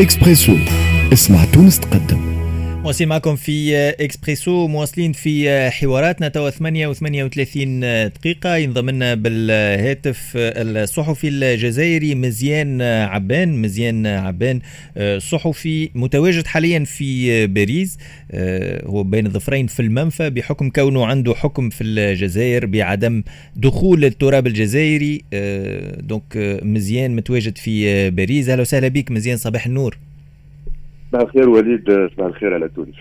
إكسبريسو. اسمع تونس تقدم. مواصلين معكم في إكسبريسو مواصلين في حواراتنا. توا 8 و38 دقيقة. ينضم لنا بالهاتف الصحفي الجزائري مزيان عبان. مزيان عبان صحفي متواجد حاليا في باريس هو بين الظفرين في المنفى. بحكم كونه عنده حكم في الجزائر بعدم دخول التراب الجزائري donc مزيان متواجد في باريس. أهلا وسهلا بك مزيان صباح النور. صباح الخير وليد صباح الخير على تونس.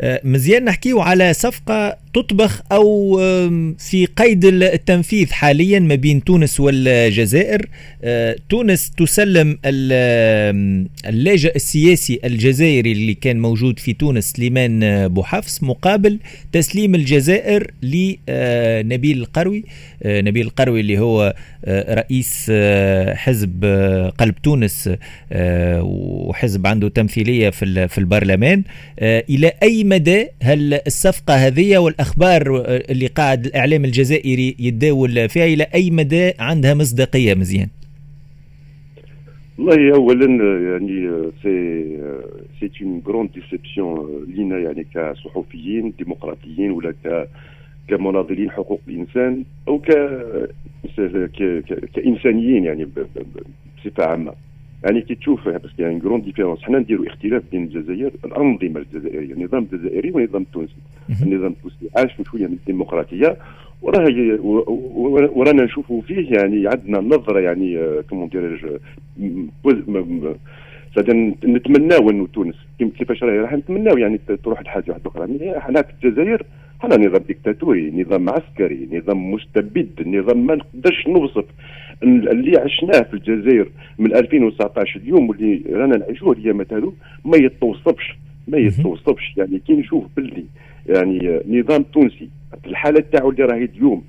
آه، مزيان نحكيو على صفقة تطبخ أو في قيد التنفيذ حاليا ما بين تونس والجزائر. آه، تونس تسلم اللاجئ السياسي الجزائري اللي كان موجود في تونس سليمان بوحفص مقابل تسليم الجزائر لنبيل القروي. آه، نبيل القروي اللي هو رئيس حزب قلب تونس وحزب عنده تمثيلية في البرلمان. إلى أي مدى هل الصفقة هذه والأخبار اللي قاعد الإعلام الجزائري يتداول فيها إلى أي مدى عندها مصداقية مزيان؟ والله اولا يعني c'est c'est une grande déception لينا يعني كصحفيين ديمقراطيين ولا ك كمناضلين حقوق الإنسان أو ك كإنسانيين يعني بصفة عامة يعني كي تشوف parce que يعني grande différence حنا نديروا اختلاف بين الجزائر الانظمه الجزائرية النظام الجزائري والنظام التونسي النظام التونسي عاش في شوية من الديمقراطية. وراه ورانا نشوفوا فيه يعني عندنا نظرة يعني comment dirais-je نتمناو إنه تونس كيفاش راهي راح نتمناو يعني تروح لحاجة واحدة أخرى. حنا في الجزائر حنا نظام ديكتاتوري نظام عسكري نظام مستبد نظام ما نقدرش نوصف. اللي عشناه في الجزائر من 2019 اليوم واللي رانا نعيشوه الايامات هذو ما يتوصفش ما يتوصفش. يعني كي نشوف باللي يعني نظام تونسي الحالة تاعو اللي راهي اليوم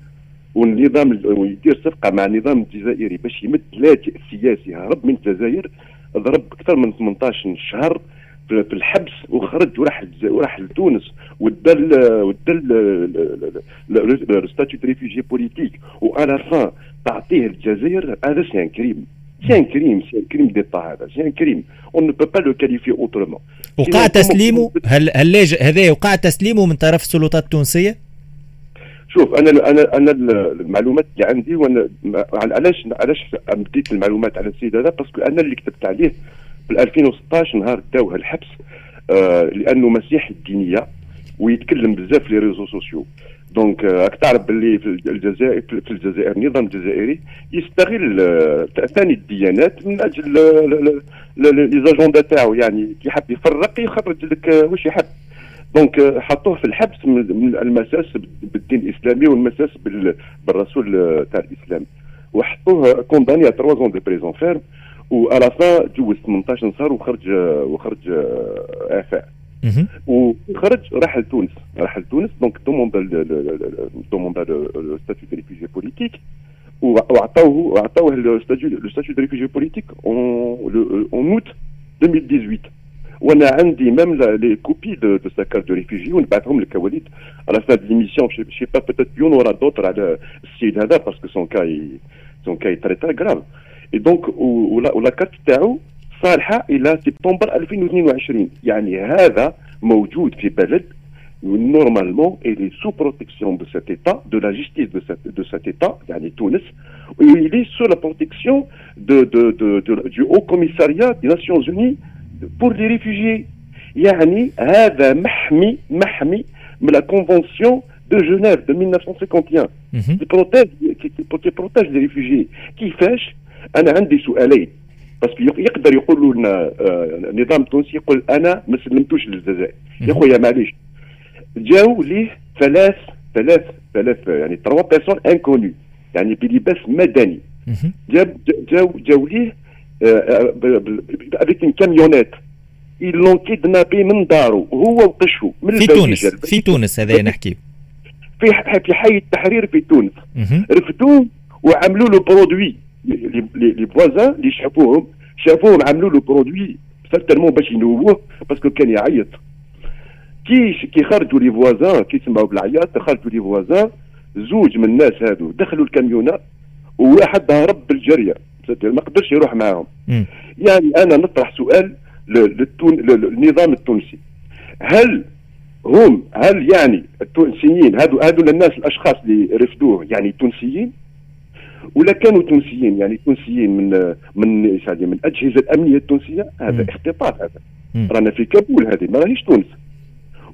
والنظام يدير صفقة مع النظام الجزائري باش يمد لاجئ سياسي هرب من الجزائر ضرب أكثر من 18 شهر في الحبس وخرج وراح وراح لتونس ودا le ودا le statut réfugié politique. و enfin تعطيه الجزائر هذا c'est un crime. c'est un crime c'est un crime d'État هذا c'est un crime. on ne peut pas le qualifier autrement وقع تسليمه؟ هل هل هذا وقع تسليمه من طرف السلطات التونسية؟ شوف أنا أنا أنا المعلومات اللي عندي وأنا علاش علاش مديت المعلومات على السيد هذا؟ parce que أنا اللي كتبت عليه في 2016 نهار داوه الحبس آه لأنه مسيحي الدينية ويتكلم بزاف في les réseaux sociaux. donc راك تعرف باللي في الجزائر في الجزائر النظام الجزائري يستغل ثاني الديانات من أجل les agendas تاعو يعني كي يحب يفرق يخرج لك واش يحب. donc حطوه في الحبس من المساس بالدين الإسلامي والمساس بالرسول تاع الإسلام. وحطوه condamné 3 ans de prison ferme وعلى فا جوز 18 نهار وخرج وخرج اعفاء وخرج راح لتونس. راح لتونس. donc demande demande le statut de réfugié politique. وعطاوه وعطاوه le statut le statut de réfugié politique en août 2018 وأنا عندي même les copies de de sa carte de réfugié ونبعثهم لك وليد avant l'émission je sais pas peut-être bien on aura d'autres على السيد هذا parce que son cas est son cas est très très grave اي دونك ولا كارت تاعو صالحه الى سبتمبر 2022 يعني هذا موجود في بلد normalement il est sous protection de cet État, de la justice de, cette, de cet État, yani Tunis, et il est sous la protection de, de, de, du Haut Commissariat des Nations Unies pour les réfugiés. يعني هذا محمي محمي من la convention de Genève de 1951 qui protège qui, qui protège les réfugiés كيفاش أنا عندي سؤالين. parce que يقدر يقول لنا النظام التونسي يقول أنا ما سلمتوش للجزائر. يا خويا معليش. جاو ليه ثلاث ثلاث ثلاث يعني trois personnes inconnues يعني بلباس مدني. جاب جاو جاو ليه avec كاميونات ils l'ont kidnappé من دارو. هو وقشو من في تونس في تونس هذا نحكي في في حي التحرير في تونس. رفدوه وعملوا له produit les voisins اللي شافوهم شافوهم عملوا له produit certainement باش ينوموه parce que كان يعيط. كي كي خرجوا les voisins كي سمعوا بالعياط خرجوا les voisins زوج من الناس هادو دخلوا الكاميونه وواحد هرب بالجريه ما قدرش يروح معاهم. يعني أنا نطرح سؤال للنظام التونسي. هل هم هل يعني التونسيين هذو هذو الناس الأشخاص اللي رفضوه يعني تونسيين؟ ولا كانوا تونسيين يعني تونسيين من من يعني من الاجهزه الأمنية التونسية هذا اختطاف هذا. رانا في كابول هذه ما راهيش تونس.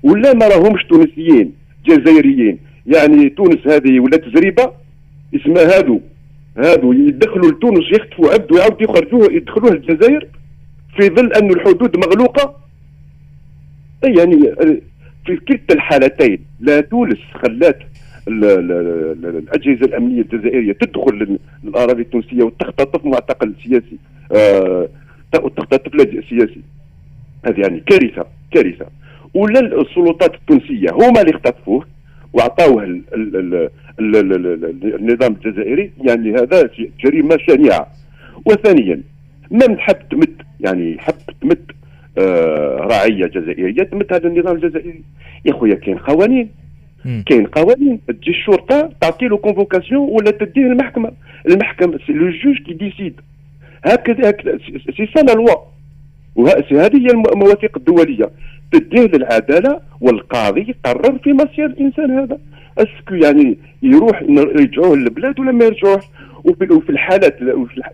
ولا ما راهمش تونسيين جزائريين. يعني تونس هذه ولات زريبة اسمها هادو. هادو يدخلوا لتونس يخطفوا عبد ويعاودوا يخرجوه يدخلوه الجزائر في ظل أن الحدود مغلوقة. يعني في كلتا الحالتين لا تونس خلات الاجهزه الامنيه الجزائريه تدخل للاراضي التونسيه وتختطف معتقل سياسي آه وتختطف لاجئ سياسي هذه يعني كارثه كارثه ولا السلطات التونسيه هما اللي اختطفوه واعطوه النظام الجزائري يعني هذا جريمه شنيعه وثانيا من حب تمد يعني حب تمد آه رعيه جزائريه تمد هذا النظام الجزائري يا خويا كاين قوانين كاين قوانين تجي الشرطة تعطي له كونفوكاسيون ولا تديه المحكمه المحكمة c'est le juge qui décide هكذا هكذا c'est ça la loi وهذه هي المواثيق الدولية. تديه للعدالة والقاضي يقرر في مصير الإنسان هذا. est-ce que يعني يروح يرجعوه للبلاد ولا ما يرجعوش؟ وفي وفي الحالات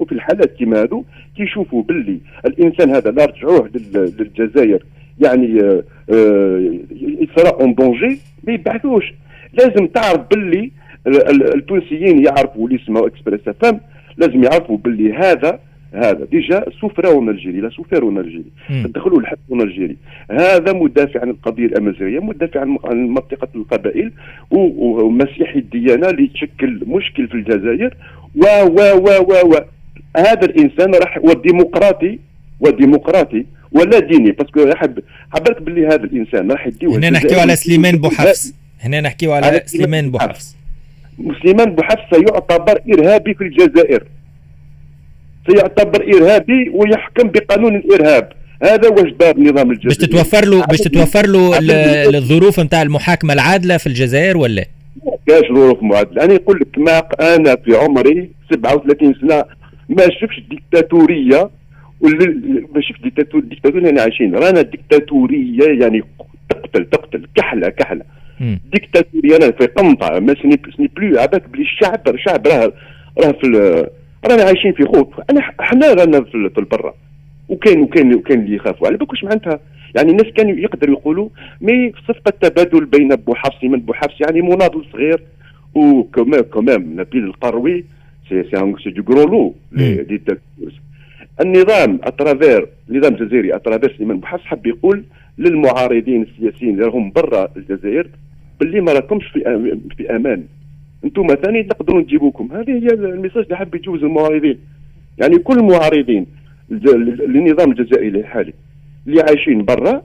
وفي الحالات كيما هذو كيشوفوا باللي الإنسان هذا لا رجعوه للجزائر. يعني يصرا un danger ما يبعثوش. لازم تعرف باللي التونسيين يعرفوا اللي يسموا اكسبريس فام لازم يعرفوا باللي هذا هذا. déjà souverain Algérie la souveraine Algérie. دخلوا الحبس Algérie. هذا مدافع عن القضية الأمازيغية مدافع عن منطقة القبائل ومسيحي الديانة اللي تشكل مشكل في الجزائر. و و و و و هذا الإنسان راح وديمقراطي وديمقراطي ولا ديني parce que حب حبرك باللي هذا الإنسان راح يديو هنا نحكيو على سليمان بوحفص هنا نحكيو على سليمان بوحفص سليمان بوحفص سيعتبر إرهابي في الجزائر. سيعتبر إرهابي ويحكم بقانون الإرهاب. هذا واش دار النظام الجزائري باش تتوفر له باش تتوفر له الظروف نتاع المحاكمة العادلة في الجزائر ولا؟ كاش ظروف معادلة. أنا نقول لك ما أنا في عمري 37 سنة ما شفتش ديكتاتورية ما شفت ديكتاتوريه اللي عايشين. رانا ديكتاتوريه يعني تقتل تقتل. كحله كحلة. ديكتاتوريه أنا في قنطه ما سني سني بلو عباك بلي الشعب الشعب راه راه في رانا عايشين في خوف. أنا إحنا رانا في, في البرة. وكاين وكاين وكاين اللي يخافوا. على بالك واش معناتها يعني الناس كانوا يقدروا يقولوا مي صفقة تبادل بين بوحفص من بوحفص يعني مناضل صغير. وكمان كمان نبيل القروي c'est c'est c'est de gros le النظام à travers النظام الجزائري à travers سليمان بوحفص حب يقول للمعارضين السياسيين اللي راهم برا الجزائر باللي ما راكمش في في أمان. أنتم ثاني تقدروا نجيبوكم. هذه هي ال message اللي حاب يجوز المعارضين. يعني كل المعارضين للنظام الجزائري الحالي اللي عايشين برا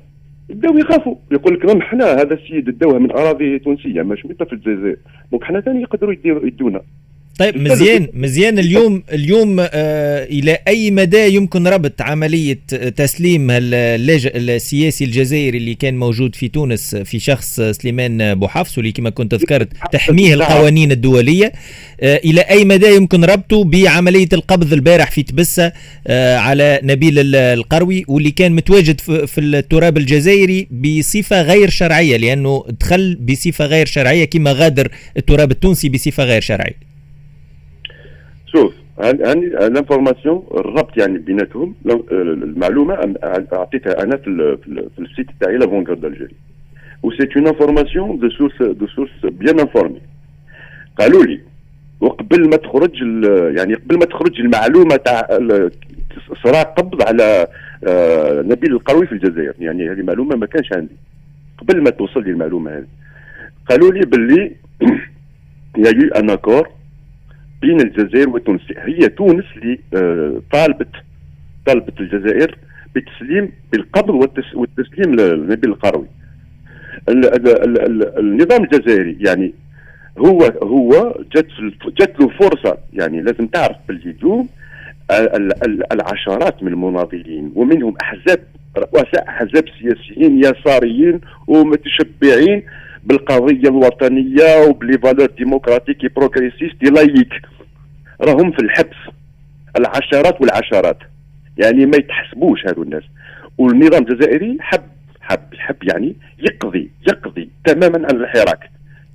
يبداو يخافوا. يقول لك إحنا هذا السيد داوه من اراضي تونسية مش في الجزائر. donc حنا ثاني يقدروا يدونا. طيب مزيان مزيان اليوم اليوم آه إلى أي مدى يمكن ربط عملية تسليم اللاجئ السياسي الجزائري اللي كان موجود في تونس في شخص سليمان بوحفص واللي كما كنت ذكرت تحميه القوانين الدولية. آه إلى أي مدى يمكن ربطه بعملية القبض البارح في تبسة آه على نبيل القروي واللي كان متواجد في التراب الجزائري بصفة غير شرعية لأنه دخل بصفة غير شرعية كما غادر التراب التونسي بصفة غير شرعية. شوف ال information الربط يعني بيناتهم المعلومه اعطيتها أنا في, في ال site تاعي L'Avant-Garde d'Algérie و c'est une information de source de source bien informée قالوا لي وقبل ما تخرج يعني قبل ما تخرج المعلومه تاع صراع قبض على نبيل القروي في الجزائر يعني هذه معلومه ما كانش عندي قبل ما توصل لي المعلومه هذه قالوا لي باللي il y a eu un accord بين الجزائر وتونس هي تونس اللي آه، طالبت طالبت الجزائر بتسليم بالقبض والتسليم لنبيل القروي. النظام الجزائري يعني هو هو جات جات له فرصة يعني لازم تعرف باللي العشرات من المناضلين ومنهم أحزاب رؤساء أحزاب سياسيين يساريين ومتشبعين بالقضية الوطنية وب les valeurs démocratiques progressistes laïques راهم في الحبس. العشرات والعشرات. يعني ما يتحسبوش هذو الناس. والنظام الجزائري حب حب حب يعني يقضي يقضي تماما عن الحراك.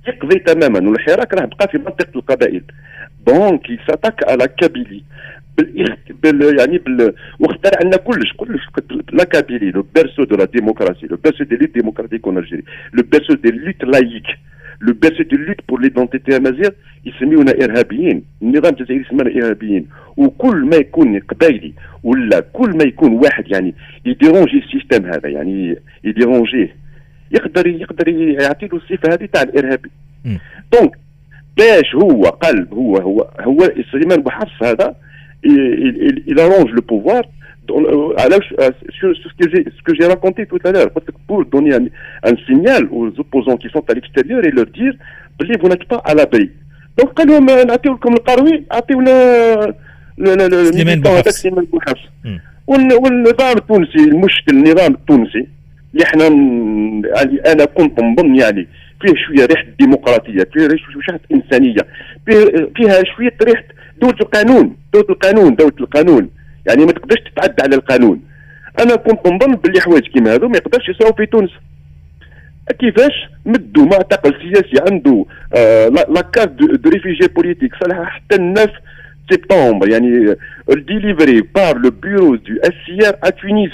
يقضي تماما. والحراك راه بقى في منطقة القبائل. donc يساتاكي à la Kabylie بال يعني بال واخترع لنا كلش كلش la Kabylie le berceau de la démocratie le berceau des luttes démocratiques en Algérie le berceau des luttes laïques le berceau des luttes pour l'identité amazighe يسميونا إرهابيين النظام الجزائري يسمينا إرهابيين. وكل ما يكون قبايلي ولا كل ما يكون واحد يعني يديرونجي ال système هذا يعني يديرونجيه يقدر يقدر يعطي له الصفة هذه تاع الارهابي donc باش هو قلب هو هو هو سليمان بوحفص هذا il, arrange le pouvoir sur, ce que j'ai raconté tout à l'heure, pour donner un, signal aux opposants qui sont à l'extérieur et leur dire, vous n'êtes pas à l'abri. Donc, quand on a comme le Karoui, سليمان بوحفص والنظام التونسي المشكل النظام التونسي اللي احنا يعني انا كنت نظن يعني فيه شويه ريحه ديمقراطيه فيه ريحه انسانيه فيه فيها شويه ريحه دوله القانون دوله القانون دوله القانون. يعني ما تقدرش تتعدى على القانون. أنا كنت نظن باللي حوايج كيما هذو ما يقدرش يصيروا في تونس. كيفاش مدوا معتقل سياسي عنده آه la carte de réfugié politique صالحه حتى الناس سبتمبر يعني elle délivrée par le bureau du HCR à Tunis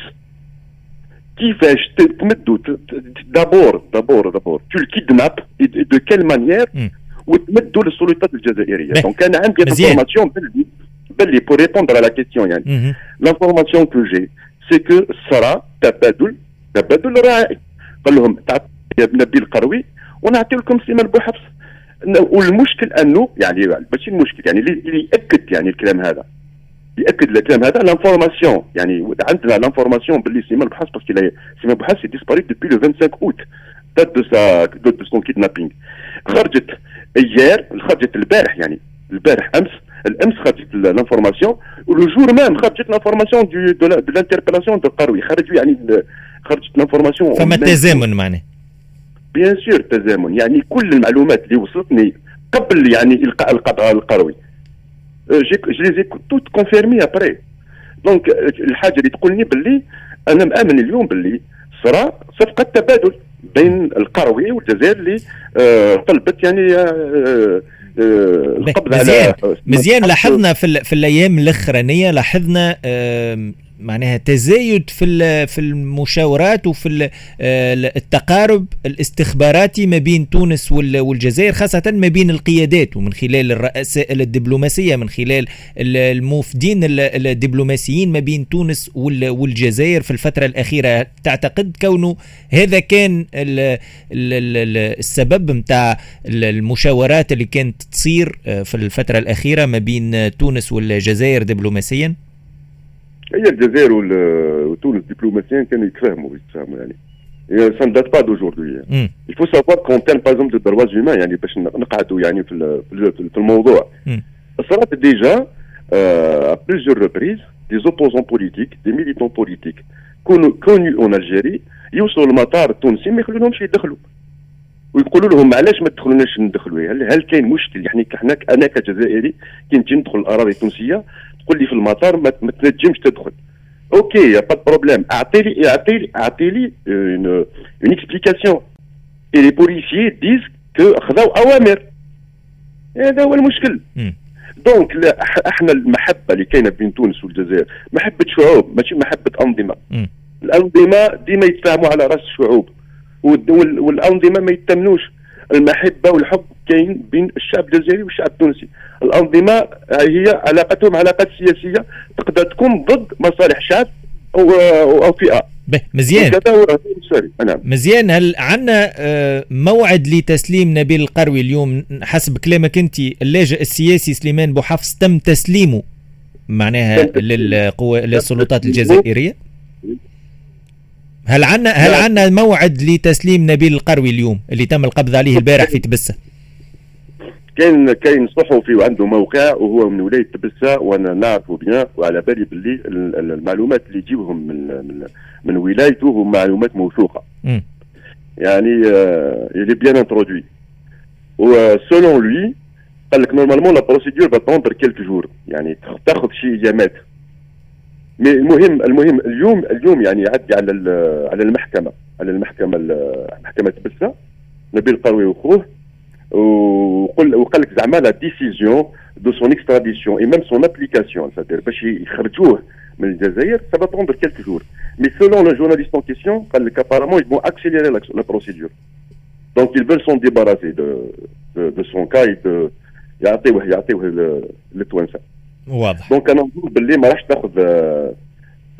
كيفاش تمدوا d'abord d'abord d'abord تو ال kidnappe de quelle manière وتمدوا للسلطات الجزائرية. donc أنا عندي information باللي باللي pour répondre à la question يعني. l'information que j'ai c'est que صرا تبادل تبادل رائع. قال لهم تعطي نبيل القروي ونعطي لكم سليمان بوحفص والمشكل انه يعني ماشي المشكل يعني اللي يأكد يعني الكلام هذا. يأكد الكلام هذا l'information يعني عندنا l'information باللي سليمان بوحفص parce que سليمان بوحفص c'est disparu depuis le 25 août date de sa de son kidnapping خرجت. hier خرجت البارح يعني البارح امس الامس خرجت l'information و le jour même خرجت l'information de l'interpellation de قروي خرجوا يعني خرجت لانفورماسيون فما تزامن معناه bien sûr تزامن. يعني كل المعلومات اللي وصلتني قبل يعني إلقاء القبض القروي. je l'ai toute confirmée après donc الحاجة اللي تقولني باللي أنا مآمن اليوم باللي صرا صفقة تبادل بين القروي والجزائر اللي آه طلبت يعني آه آه القبض مزيان. على مزيان. لاحظنا في, في الأيام الأخرانية لاحظنا معناها تزايد في في المشاورات وفي آه، التقارب الاستخباراتي ما بين تونس والجزائر خاصة ما بين القيادات ومن خلال الرؤساء الدبلوماسية من خلال الموفدين الدبلوماسيين ما بين تونس والجزائر في الفترة الأخيرة تعتقد كونه هذا كان السبب متاع المشاورات اللي كانت تصير آه، في الفترة الأخيرة ما بين تونس والجزائر دبلوماسيا؟ هي الجزائر وتونس دبلوماسيين كانوا يتفاهموا يتفاهموا يعني ça ne date pas d'aujourd'hui. Mm. Il faut savoir qu'en termes par exemple de droits humains يعني باش نقعدوا يعني في في الموضوع mm. صارت déjà euh, à plusieurs reprises des opposants politiques des militants politiques connus en Algérie يوصلوا المطار التونسي ما يخلونهمش يدخلوا ويقولوا لهم علاش ما تدخلوناش ندخلوا هل هل كاين مشكل؟ يعني إحنا أنا كجزائري كي نجي ندخل الأراضي التونسية تقول لي في المطار ما تنجمش تدخل. أوكي y a pas problème. أعطي لي أعطي لي أعطي لي une une explication Et les policiers disent qu'ils خذاو أوامر. هذا هو المشكل. donc لا إحنا المحبة اللي كاينة بين تونس والجزائر محبة شعوب ماشي محبة أنظمة. الأنظمة ديما يتفاهموا على رأس الشعوب. والأنظمة ما يتمنوش. المحبة والحب كاين بين الشعب الجزائري والشعب التونسي. الأنظمة هي علاقتهم علاقات سياسية تقدر تكون ضد مصالح شعب أو أو فئة. مزيان. مزيان. هل عندنا آه، موعد لتسليم نبيل القروي اليوم؟ حسب كلامك أنت اللاجئ السياسي سليمان بوحفص تم تسليمه؟ معناها للقوى للسلطات الجزائرية؟ هل عندنا هل عندنا موعد لتسليم نبيل القروي اليوم اللي تم القبض عليه البارح في تبسة؟ كاين كاين صحفي وعنده موقع وهو من ولاية تبسة وأنا نعرفه بيان وعلى بالي باللي المعلومات اللي يجيبهم من من, من ولايته هم معلومات موثوقة. يعني il est bien introduit. و selon lui قال لك normalement la procédure va prendre quelques jours يعني تاخذ شي ايامات mais المهم المهم اليوم اليوم يعني يعدي على على المحكمة على المحكمة محكمة بسه نبيل قروي وخوه وقال وقال لك زعما la décision de son extradition et même son application c'est-à-dire باش يخرجوه من الجزائر سا va prendre quelques jours. Mais selon le journaliste en question قال لك vont accélérer la, la procédure. Donc ils veulent s'en débarrasser de, de, de يعطيوه يعطيوه للتوانسه واضح. donc أنا نقول باللي ما راحش تاخذ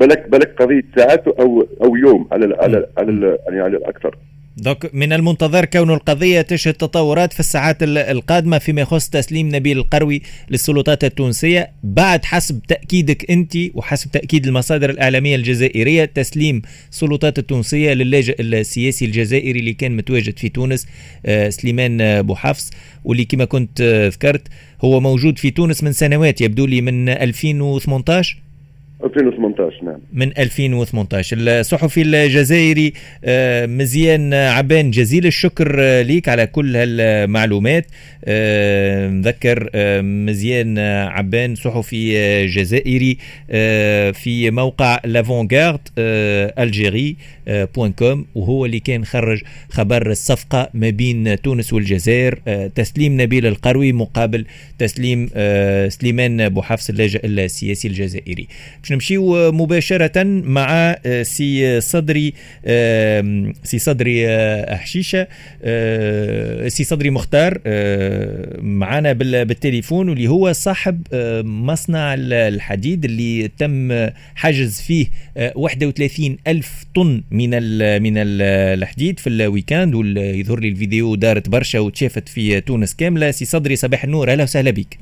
بالك بالك قضية ساعات أو أو يوم على على على يعني على الأكثر. donc من المنتظر كون القضية تشهد تطورات في الساعات القادمة فيما يخص تسليم نبيل القروي للسلطات التونسية. بعد حسب تأكيدك أنت وحسب تأكيد المصادر الإعلامية الجزائرية تسليم السلطات التونسية للاجئ السياسي الجزائري اللي كان متواجد في تونس آه، سليمان بوحفص واللي كما كنت آه، ذكرت هو موجود في تونس من سنوات يبدو لي من 2018 2018 نعم. من 2018 الصحفي الجزائري آه، مزيان عبان جزيل الشكر آه، ليك على كل هالمعلومات. آه، نذكر مزيان عبان صحفي جزائري في موقع L'Avant-Garde Algérie point com وهو اللي كان خرج خبر الصفقة ما بين تونس والجزائر. تسليم نبيل القروي مقابل تسليم سليمان بوحفص اللاجئ السياسي الجزائري. باش نمشيو مباشرة مع آه، سي صدري سي صدري آه، حشيشة. آه، سي صدري مختار معنا بالتليفون واللي هو صاحب مصنع الحديد اللي تم حجز فيه 31 ألف طن من من الحديد في ال weekend. ويظهر لي الفيديو دارت برشا وتشافت في تونس كاملة. سي صدري صباح النور. أهلا وسهلا بك.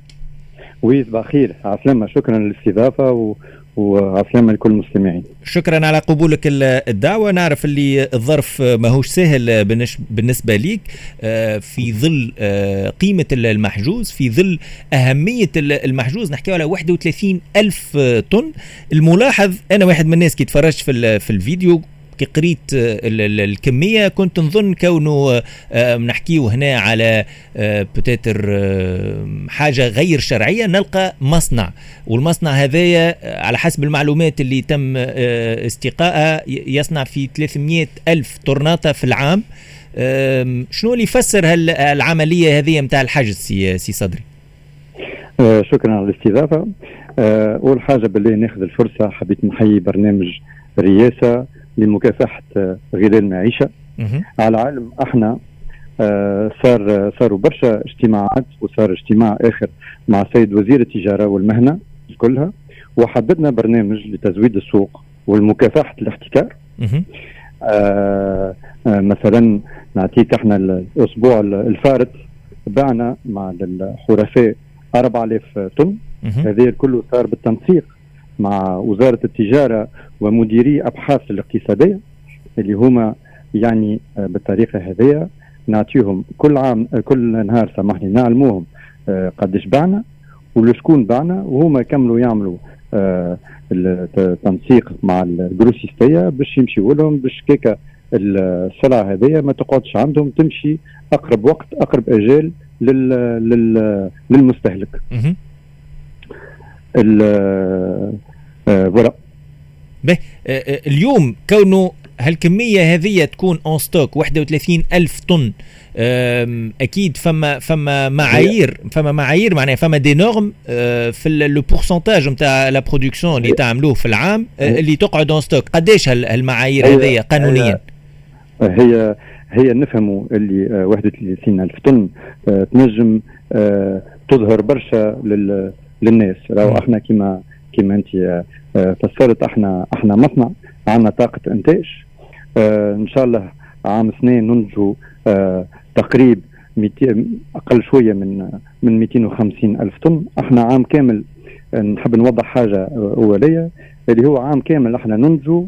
oui صباح الخير عسلامة شكرا للاستضافة و... وعسلامة لكل المستمعين. شكرا على قبولك الدعوة. نعرف اللي الظرف ماهوش سهل بالنسبة ليك. آه، في ظل آه، قيمة المحجوز في ظل أهمية المحجوز. نحكي على 31 ألف طن. الملاحظ أنا واحد من الناس كي تفرجت في الفيديو كي قريت آه، الكمية. كنت نظن كونه آه، نحكيو هنا على بتاتر آه، حاجة غير شرعية نلقى مصنع. والمصنع هذايا على حسب المعلومات اللي تم استقائها يصنع في 300 ألف طرناطة في العام. شنو اللي يفسر العملية هذه متاع الحجز سي, سي صدري؟ شكرا على الاستضافة. أول حاجة بالله ناخذ الفرصة حبيت نحيي برنامج رياسة. لمكافحة غلاء المعيشة. على علم إحنا آه، صار صاروا برشا اجتماعات وصار اجتماع آخر مع سيد وزير التجارة والمهنة كلها وحددنا برنامج لتزويد السوق والمكافحة الاحتكار. آه آه مثلا نعطيك إحنا الأسبوع الفارط بعنا مع الحرفاء 4000 طن. هذا كله صار بالتنسيق مع وزارة التجارة ومديري أبحاث الاقتصادية اللي هما يعني آه، بالطريقة هذه نعطيهم كل عام آه، كل نهار سامحني نعلموهم آه، قديش بعنا ولشكون بعنا وهما يكملوا يعملوا التنسيق مع ال grossistes باش يمشيوا لهم باش كيكا السلعه هذه ما تقعدش عندهم تمشي أقرب وقت أقرب اجال لل لل للمستهلك. voilà به آه، آه، اليوم كونه هالكمية هذه تكون en stock 31 ألف طن أكيد فما فما معايير فما معايير معناها فما des normes آه، في le pourcentage نتاع la production اللي تعملوه في العام اللي تقعد en stock قداش هالمعايير هذه قانونيا؟ هي هي نفهموا اللي 31 ألف طن تنجم تظهر برشا للناس. راهو إحنا كما كما انت آه، فسرت إحنا إحنا مصنع عندنا طاقة إنتاج. آه إن شاء الله عام اثنين ننتجوا آه تقريب أقل شوية من من 250 ألف طن. إحنا عام كامل آه، نحب نوضح حاجة أولية اللي هو عام كامل إحنا ننتجوا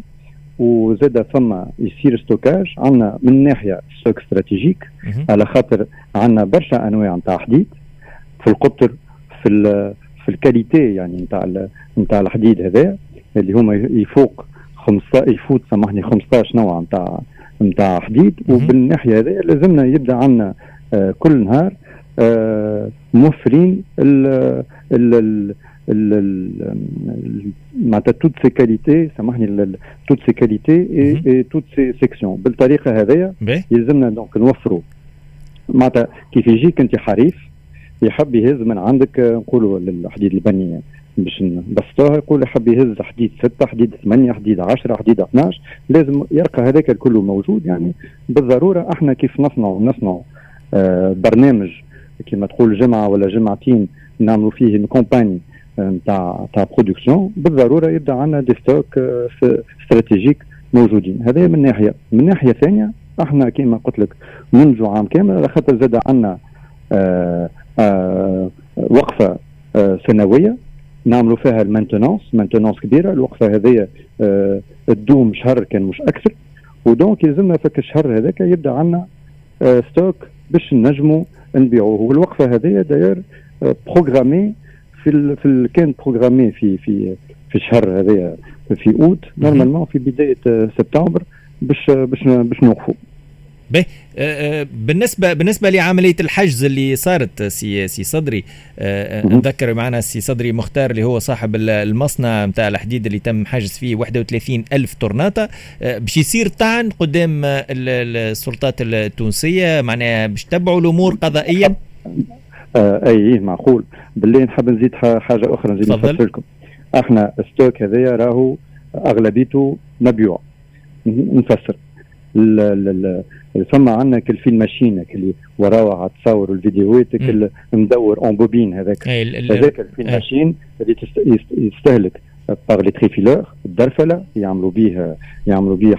وزاد ثم يصير stockage. عندنا من ناحية stock stratégique على خاطر عندنا برشا أنواع نتاع حديد في القطر في في ال qualité يعني نتاع نتاع الحديد هذا اللي هما يفوق 15 يفوت سامحني 15 نوع نتاع نتاع حديد. وبالناحية هذه لازمنا يبدأ عندنا آه كل نهار آه موفرين ال ال معناتها toutes ses qualités سامحني toutes ses qualités et toutes ses sections بالطريقة هذيا يلزمنا donc نوفروا. معناتها كيف يجيك أنت حريف يحب يهز من عندك نقولوا الحديد البني باش نبسطوها يقول يحب يهز حديد ستة حديد ثمانية حديد عشرة حديد 12 لازم يلقى هذاك الكل موجود. يعني بالضرورة إحنا كيف نصنع نصنع آه برنامج كما تقول جمعة ولا جمعتين نعملوا فيه campagne نتاع تاع production بالضرورة يبدأ عندنا des stocks stratégiques موجودين. هذا من ناحية. من ناحية ثانية إحنا كما قلت لك منذ عام كامل خاطر زاد عندنا آه، آه، وقفة آه، سنوية. نعملوا فيها ال maintenance maintenance كبيرة. الوقفة هذه تدوم شهر كان مش أكثر. و donc يلزمنا فك الشهر هذاك يبدأ عندنا stock باش نجموا نبيعوه. والوقفة هذه داير programmée في ال في ال كان programmé في في في الشهر هذايا في أوت. normalement في بداية سبتمبر باش باش باش نوقفوا به آه، آه، بالنسبة بالنسبة لعملية الحجز اللي صارت سي سي صدري آه، نذكر معنا سي صدري مختار اللي هو صاحب المصنع نتاع الحديد اللي تم حجز فيه 31 ألف طرناطة باش يصير طعن قدام السلطات التونسية معناها باش تبعوا الأمور قضائيا. آه اي معقول. بالله نحب نزيد حاجة أخرى نزيد نفسر لكم. إحنا stock هذايا راهو أغلبيته مبيوع. نفسر. ثم عندنا كل fil machine اللي وراه تصور الفيديوهات كل مدور en bobine هذاك. هذاك ال fil machine اللي يستهلك par les tréfileurs الدرفلة يعملوا به يعملوا به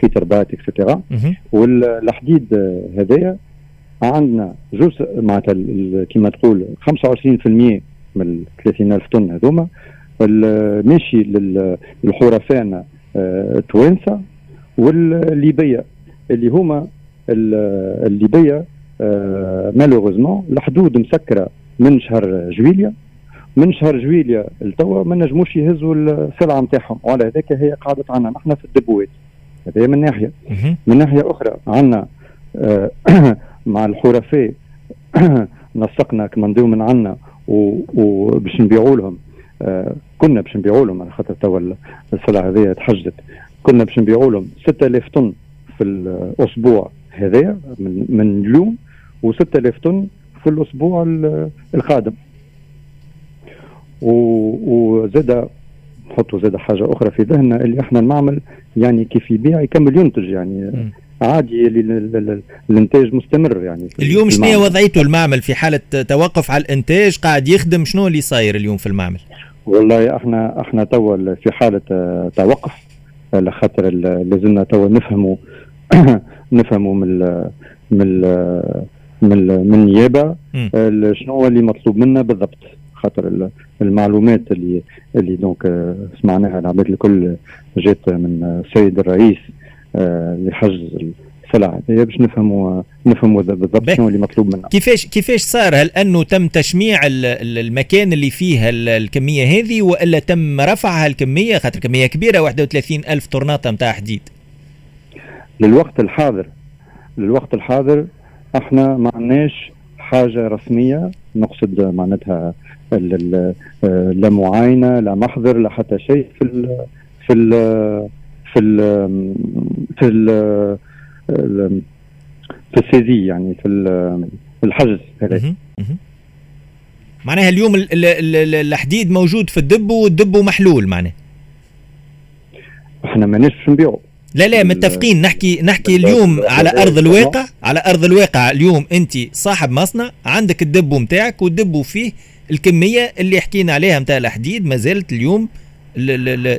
خيط رباط et cetera والحديد هذايا عندنا جزء معناتها كما تقول 25% من 30000 طن هذوما. ماشي للحرفاء التوانسه آه، والليبية اللي هما الليبية مالوغوزمون الحدود مسكرة من شهر جويليا. من شهر جويليا لتوا ما نجموش يهزوا السلعه نتاعهم. وعلى هذاك هي قاعدة عنا. نحن في الدبوات. هذا من ناحية. من ناحية أخرى عندنا آه، مع الحرفاء نسقنا كما نديو من عنا وباش نبيعوا لهم آه كنا باش نبيعوا لهم على خاطر توا السلعه هذه تحجزت كنا باش نبيعوا لهم 6000 طن في الأسبوع هذايا من, من اليوم و6000 طن في الأسبوع القادم. وزاد نحطوا زاد حاجة أخرى في ذهننا اللي إحنا المعمل يعني كيف يبيع يكمل ينتج يعني م. عادي الإنتاج مستمر يعني. اليوم شنو وضعيته المعمل؟ في حالة توقف على الإنتاج قاعد يخدم شنو اللي صاير اليوم في المعمل؟ والله إحنا إحنا توا في حالة آه، توقف لخاطر لازمنا توا نفهموا نفهموا من من من من النيابه شنو هو اللي مطلوب منا بالضبط خاطر المعلومات اللي اللي دونك آه، سمعناها العباد الكل جات من السيد الرئيس آه، لحجز السلع هي باش نفهموا نفهموا بالضبط شنو اللي مطلوب منا كيفاش كيفاش صار؟ هل أنه تم تشميع المكان اللي فيه الكمية هذه وإلا تم رفعها الكميه خاطر كمية كبيرة 31 ألف طرناطه نتاع حديد. للوقت الحاضر للوقت الحاضر إحنا ما عندناش حاجة رسمية نقصد معناتها لا معاينة لا محضر لا حتى شيء في ال في ال في ال في ال في السيزي يعني في الحجز هذا معناها اليوم الحديد موجود في الدب والدب محلول معناه إحنا ماناش نبيعوا لا لا متفقين. نحكي نحكي اليوم على أرض الواقع على أرض الواقع اليوم أنت صاحب مصنع عندك الدب نتاعك والدب فيه الكمية اللي حكينا عليها نتاع الحديد ما زالت اليوم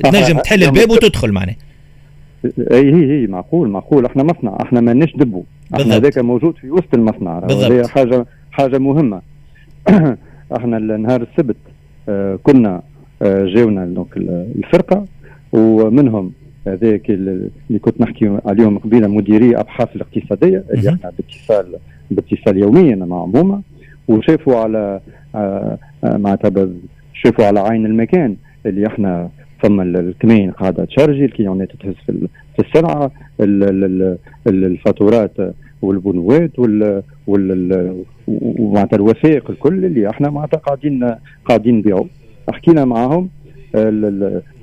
تنجم تحل الباب وتدخل معناه اي هي هي معقول معقول. إحنا مصنع إحنا ماناش دبو. إحنا هذاك موجود في وسط المصنع. هذه حاجة حاجة مهمة. إحنا نهار السبت آه كنا آه جاونا donc الفرقة ومنهم هذاك اللي كنت نحكي عليهم قبيلة مديري أبحاث الاقتصادية اللي إحنا باتصال باتصال يوميا معهم هما وشافوا على آه، معناتها شافوا على عين المكان اللي إحنا ثم ال camions قاعدة تشارجي الكليونات تهز في السلعة الفاتورات والبنوات ومعناتها الوثائق الكل اللي إحنا معناتها قاعدين قاعدين نبيعوا حكينا معهم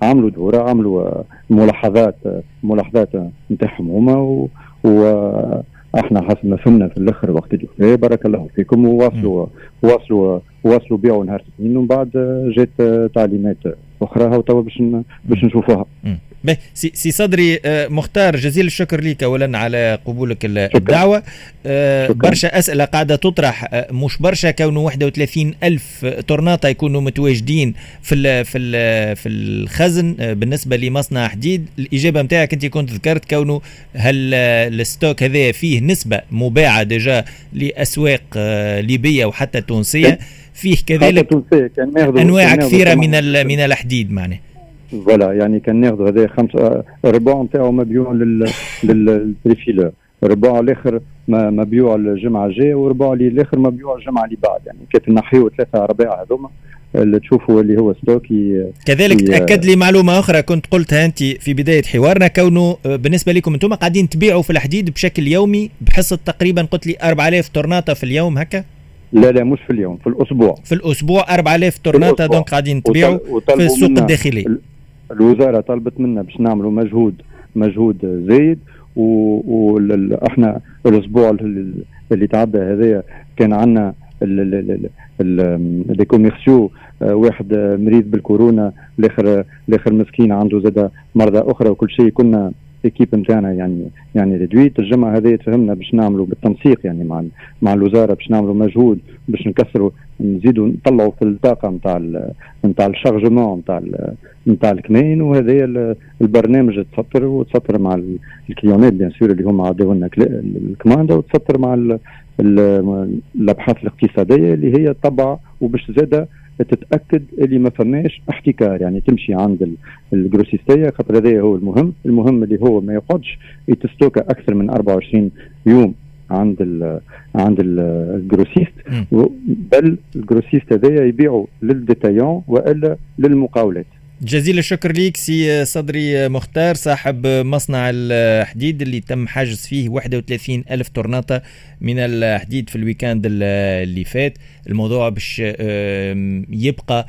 عملوا دورة عملوا ملاحظات ملاحظات نتاعهم هما وإحنا حسب ما فهمنا في الآخر وقت الوفاه بارك الله فيكم. وواصلوا واصلوا واصلوا بيعوا نهار الاثنين ومن بعد جات تعليمات أخرى وتوا باش باش نشوفوها. سي صدري آه، مختار جزيل الشكر لك اولا على قبولك الدعوة. آه، شكرا. برشا أسئلة قاعدة تطرح. آه، مش برشا كونه 31 ألف طرناطه يكونوا متواجدين في ال في ال في الخزن. بالنسبة لمصنع حديد الإجابة نتاعك أنت كنت ذكرت كونه هل ال stock هذا فيه نسبة مباعة déjà لأسواق ليبية وحتى تونسية؟ فيه كذلك أنواع كثيرة من من الحديد معناه voilà يعني كان ناخذ هذا خمسه ربع نتاعو مبيوع لل tréfileurs ربع الآخر مبيوع الجمعه الجايه وربع الآخر مبيوع الجمعه اللي بعد. يعني كيف نحيو ثلاثة ارباع هذوما اللي تشوفوا اللي هو stock كذلك تأكد لي معلومة أخرى كنت قلتها أنت في بداية حوارنا. كونه آه، بالنسبة لكم أنتم قاعدين تبيعوا في الحديد بشكل يومي بحصة تقريبا قلت لي 4000 طرناطة في اليوم هكا؟ لا لا مش في اليوم في الأسبوع. في الأسبوع 4000 طرناطه donc قاعدين تبيعوا في السوق الداخلي. الوزارة طلبت منا باش نعملوا مجهود مجهود زايد وإحنا الأسبوع اللي تعدى هذايا كان عندنا les commerciaux آه، واحد مريض بالكورونا الآخر الآخر مسكين عنده زاد مرضى أخرى وكل شيء. كنا équipe نتاعنا يعني يعني réduite. الجمعة هذه تفهمنا باش نعملوا بالتنسيق يعني مع مع الوزارة باش نعملوا مجهود باش نكسروا نزيدوا نطلعوا في الطاقة نتاع نتاع ال chargement نتاع نتاع ال camions وهذا البرنامج تسطر وتسطر مع الكليونات bien sûr اللي هم عدوا لنا ال commande وتسطر مع الأبحاث الاقتصادية اللي هي طبعا وباش زادة تتاكد اللي ما فماش احتكار يعني تمشي عند الجروسيستية خاطر هذا هو المهم. المهم اللي هو ما يقعدش يتستوكا أكثر من 24 يوم عند ال عند ال grossiste. بل ال grossistes هذايا يبيعوا لل détaillants وإلا للمقاولات. جزيل الشكر ليك سي صدري مختار صاحب مصنع الحديد اللي تم حجز فيه 31 ألف طرناطة من الحديد في ال week-end اللي فات. الموضوع باش يبقى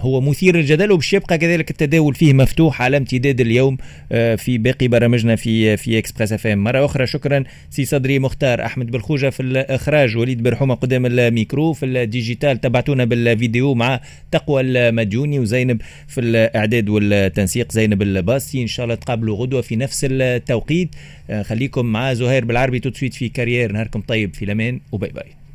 هو مثير للجدل وباش يبقى كذلك التداول فيه مفتوح على امتداد اليوم آه، في باقي برامجنا في في Express FM مرة أخرى شكرا سي صدري مختار أحمد بالخوجة في الإخراج وليد برحومة قدام الميكرو في ال digital. تبعتونا بالفيديو مع تقوى المديوني وزينب في الإعداد والتنسيق زينب الباسي إن شاء الله تقابلوا غدوة في نفس التوقيت. آه، خليكم مع زهير بالعربي tout de suite في Carrière نهاركم طيب في الامان و bye bye.